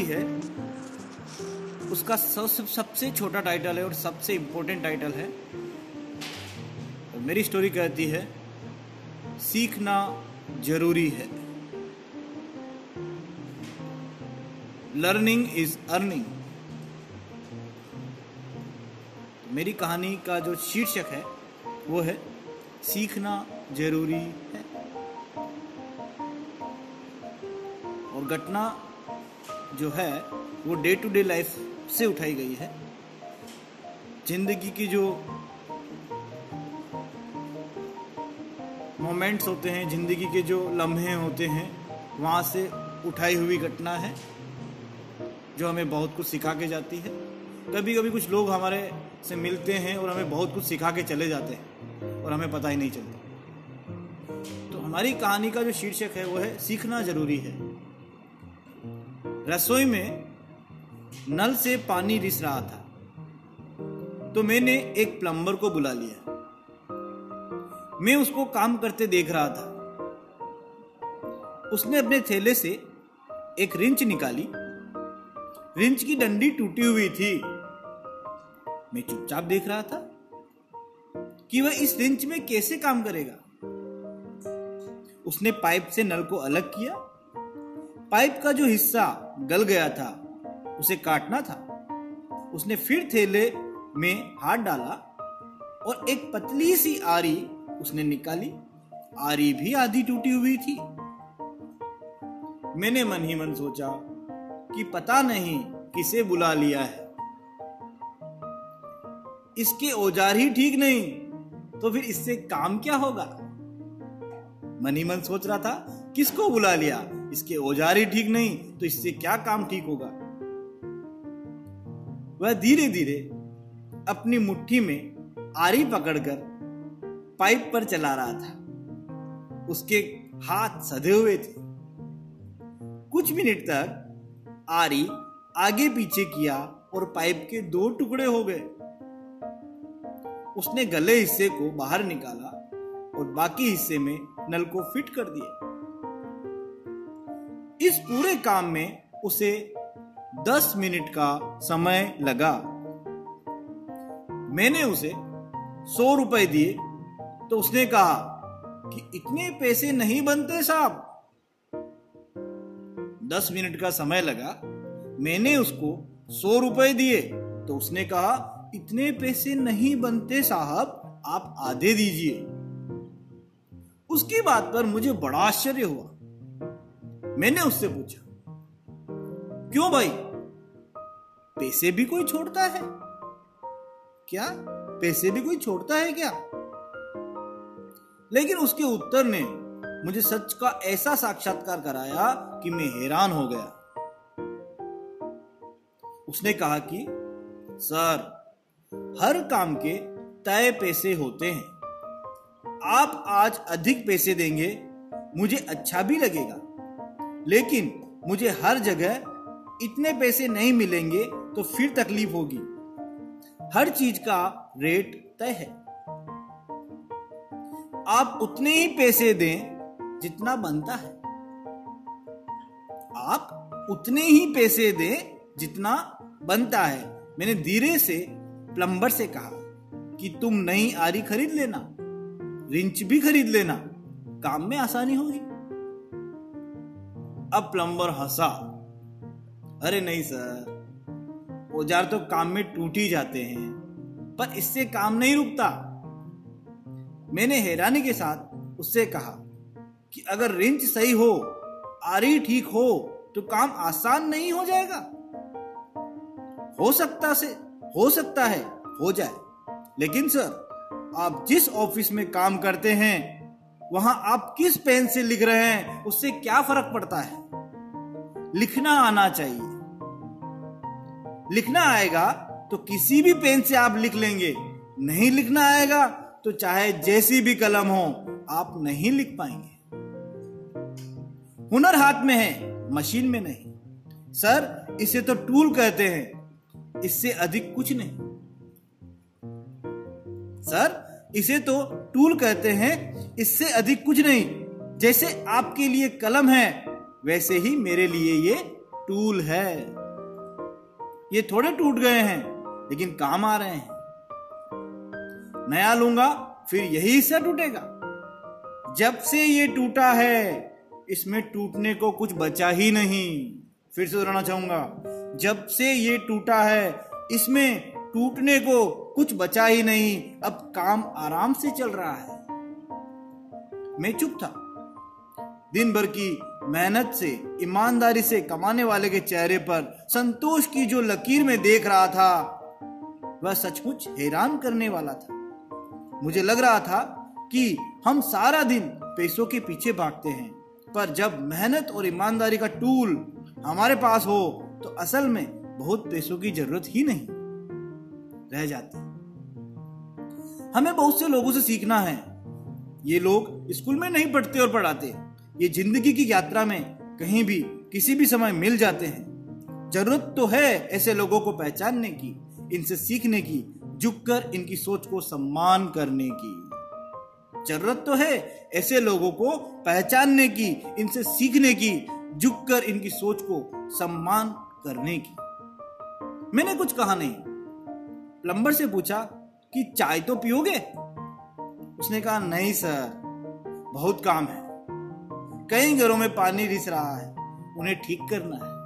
Story है, उसका सब सबसे छोटा टाइटल है और सबसे इम्पोर्टेंट टाइटल है। और मेरी स्टोरी कहती है, सीखना ज़रूरी है। लर्निंग इज़ अर्निंग मेरी कहानी का जो शीर्षक है, वो है, सीखना ज़रूरी है। और घटना जो है, वो डे टू डे लाइफ से उठाई गई है। ज़िंदगी की जो मोमेंट्स होते हैं, ज़िंदगी के जो लम्हे होते हैं, वहाँ से उठाई हुई घटना है, जो हमें बहुत कुछ सिखा के जाती है। कभी कभी कुछ लोग हमारे से मिलते हैं और हमें बहुत कुछ सिखा के चले जाते हैं और हमें पता ही नहीं चलता। तो हमारी कहानी का जो शीर्षक है, वो है, सीखना ज़रूरी है। रसोई में नल से पानी रिस रहा था। तो मैंने एक प्लम्बर को बुला लिया। मैं उसको काम करते देख रहा था। उसने अपने थैले से एक रिंच निकाली। रिंच की डंडी टूटी हुई थी। मैं चुपचाप देख रहा था कि वह इस रिंच में कैसे काम करेगा। उसने पाइप से नल को अलग किया पाइप का जो हिस्सा गल गया था, उसे काटना था। उसने फिर थैले में हाथ डाला और एक पतली सी आरी उसने निकाली। आरी भी आधी टूटी हुई थी। मैंने मन ही मन सोचा कि पता नहीं किसे बुला लिया है। इसके औज़ार ही ठीक नहीं तो फिर इससे काम क्या होगा? मन ही मन सोच रहा था, किसको बुला लिया? इसके औज़ार ही ठीक नहीं तो इससे क्या काम ठीक होगा? वह धीरे धीरे अपनी मुट्ठी में आरी पकड़कर पाइप पर चला रहा था। उसके हाथ सधे हुए थे। कुछ मिनट तक आरी आगे पीछे किया और पाइप के दो टुकड़े हो गए। उसने गले हिस्से को बाहर निकाला और बाकी हिस्से में नल को फिट कर दिया। इस पूरे काम में उसे 10 मिनट का समय लगा, मैंने उसे सौ रुपए दिए। तो उसने कहा कि इतने पैसे नहीं बनते साहब। दस मिनट का समय लगा, मैंने उसको सौ रुपए दिए। तो उसने कहा, इतने पैसे नहीं बनते साहब, आप आधे दीजिए। उसकी बात पर मुझे बड़ा आश्चर्य हुआ। मैंने उससे पूछा, क्यों भाई? पैसे भी कोई छोड़ता है? क्या? पैसे भी कोई छोड़ता है क्या? लेकिन उसके उत्तर ने मुझे सच का ऐसा साक्षात्कार कराया कि मैं हैरान हो गया। उसने कहा कि, सर, हर काम के तय पैसे होते हैं। आप आज अधिक पैसे देंगे, मुझे अच्छा भी लगेगा। लेकिन मुझे हर जगह इतने पैसे नहीं मिलेंगे तो फिर तकलीफ़ होगी। हर चीज़ का रेट तय है। आप उतने ही पैसे दें जितना बनता है। आप उतने ही पैसे दें जितना बनता है। मैंने धीरे से, प्लम्बर से कहा कि तुम नई आरी खरीद लेना, रिंच भी खरीद लेना। काम में आसानी होगी। अब प्लम्बर हंसा। अरे नहीं सर औज़ार तो काम में टूट ही जाते हैं, पर इससे काम नहीं रुकता। मैंने हैरानी के साथ उससे कहा कि अगर रिंच सही हो, आरी ठीक हो तो काम आसान नहीं हो जाएगा। हो सकता से, हो सकता है, हो जाए। लेकिन सर आप जिस ऑफ़िस में काम करते हैं, वहाँ आप किस पेन से लिख रहे हैं, उससे क्या फ़र्क पड़ता है? लिखना आना चाहिए। लिखना आएगा तो किसी भी पेन से आप लिख लेंगे। नहीं लिखना आएगा तो चाहे जैसी भी कलम हो, आप नहीं लिख पाएँगे। हुनर हाथ में है, मशीन में नहीं। सर, इसे तो टूल कहते हैं, इससे अधिक कुछ नहीं। सर, इसे तो टूल कहते हैं, इससे अधिक कुछ नहीं। जैसे आपके लिए कलम है वैसे ही मेरे लिए ये टूल है। ये थोड़े टूट गए हैं, लेकिन काम आ रहे हैं। नया लूँगा, फिर यही हिस्सा टूटेगा। जब से ये टूटा है, इसमें टूटने को कुछ बचा ही नहीं। फिर से दोहराना चाहूँगा, जब से ये टूटा है, इसमें टूटने को कुछ बचा ही नहीं। अब काम आराम से चल रहा है। मैं चुप था। दिन भर की मेहनत से, ईमानदारी से कमाने वाले के चेहरे पर संतोष की जो लकीर में देख रहा था, वह सचमुच हैरान करने वाला था। मुझे लग रहा था कि हम सारा दिन पैसों के पीछे भागते हैं, पर जब मेहनत और ईमानदारी का टूल हमारे पास हो तो असल में बहुत पैसों की ज़रूरत ही नहीं, रह जाती। हमें बहुत से लोगों से सीखना है। ये लोग स्कूल में नहीं पढ़ते और पढ़ाते। ये ज़िंदगी की यात्रा में कहीं भी, किसी भी समय मिल जाते हैं। ज़रूरत तो है ऐसे लोगों को पहचानने की, इनसे सीखने की, झुककर इनकी सोच को सम्मान करने की। ज़रूरत तो है ऐसे लोगों को पहचानने की, इनसे सीखने की, झुककर इनकी सोच को सम्मान करने की। मैंने कुछ कहा नहीं। प्लम्बर से पूछा कि चाय तो पियोगे? उसने कहा, नहीं सर, बहुत काम है। कई घरों में पानी रिस रहा है, उन्हें ठीक करना है।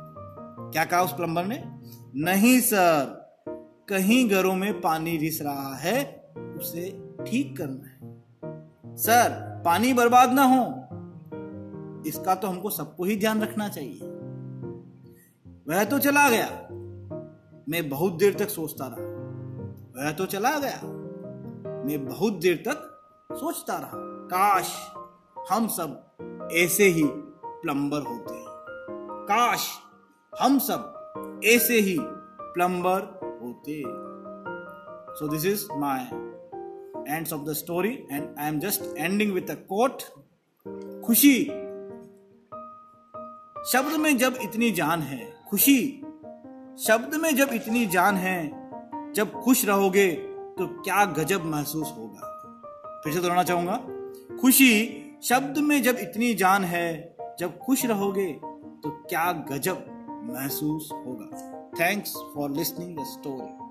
क्या कहा उस प्लम्बर ने? नहीं, सर। कहीं घरों में पानी रिस रहा है, उसे ठीक करना है। सर, पानी बर्बाद ना हो। इसका तो हमको सबको ही ध्यान रखना चाहिए। वह तो चला गया। मैं बहुत देर तक सोचता रहा। वह तो चला गया। मैं बहुत देर तक सोचता रहा। काश हम सब ऐसे ही प्लम्बर होते हैं। काश हम सब ऐसे ही प्लम्बर होते। So this is my ends of the story and I am just ending with a quote खुशी। शब्द में जब इतनी जान है, खुशी। शब्द में जब इतनी जान है, जब खुश रहोगे तो क्या गजब महसूस होगा। फिर से दोहराना चाहूँगा। खुशी शब्द में जब इतनी जान है, जब खुश रहोगे तो क्या गजब महसूस होगा? Thanks for listening the story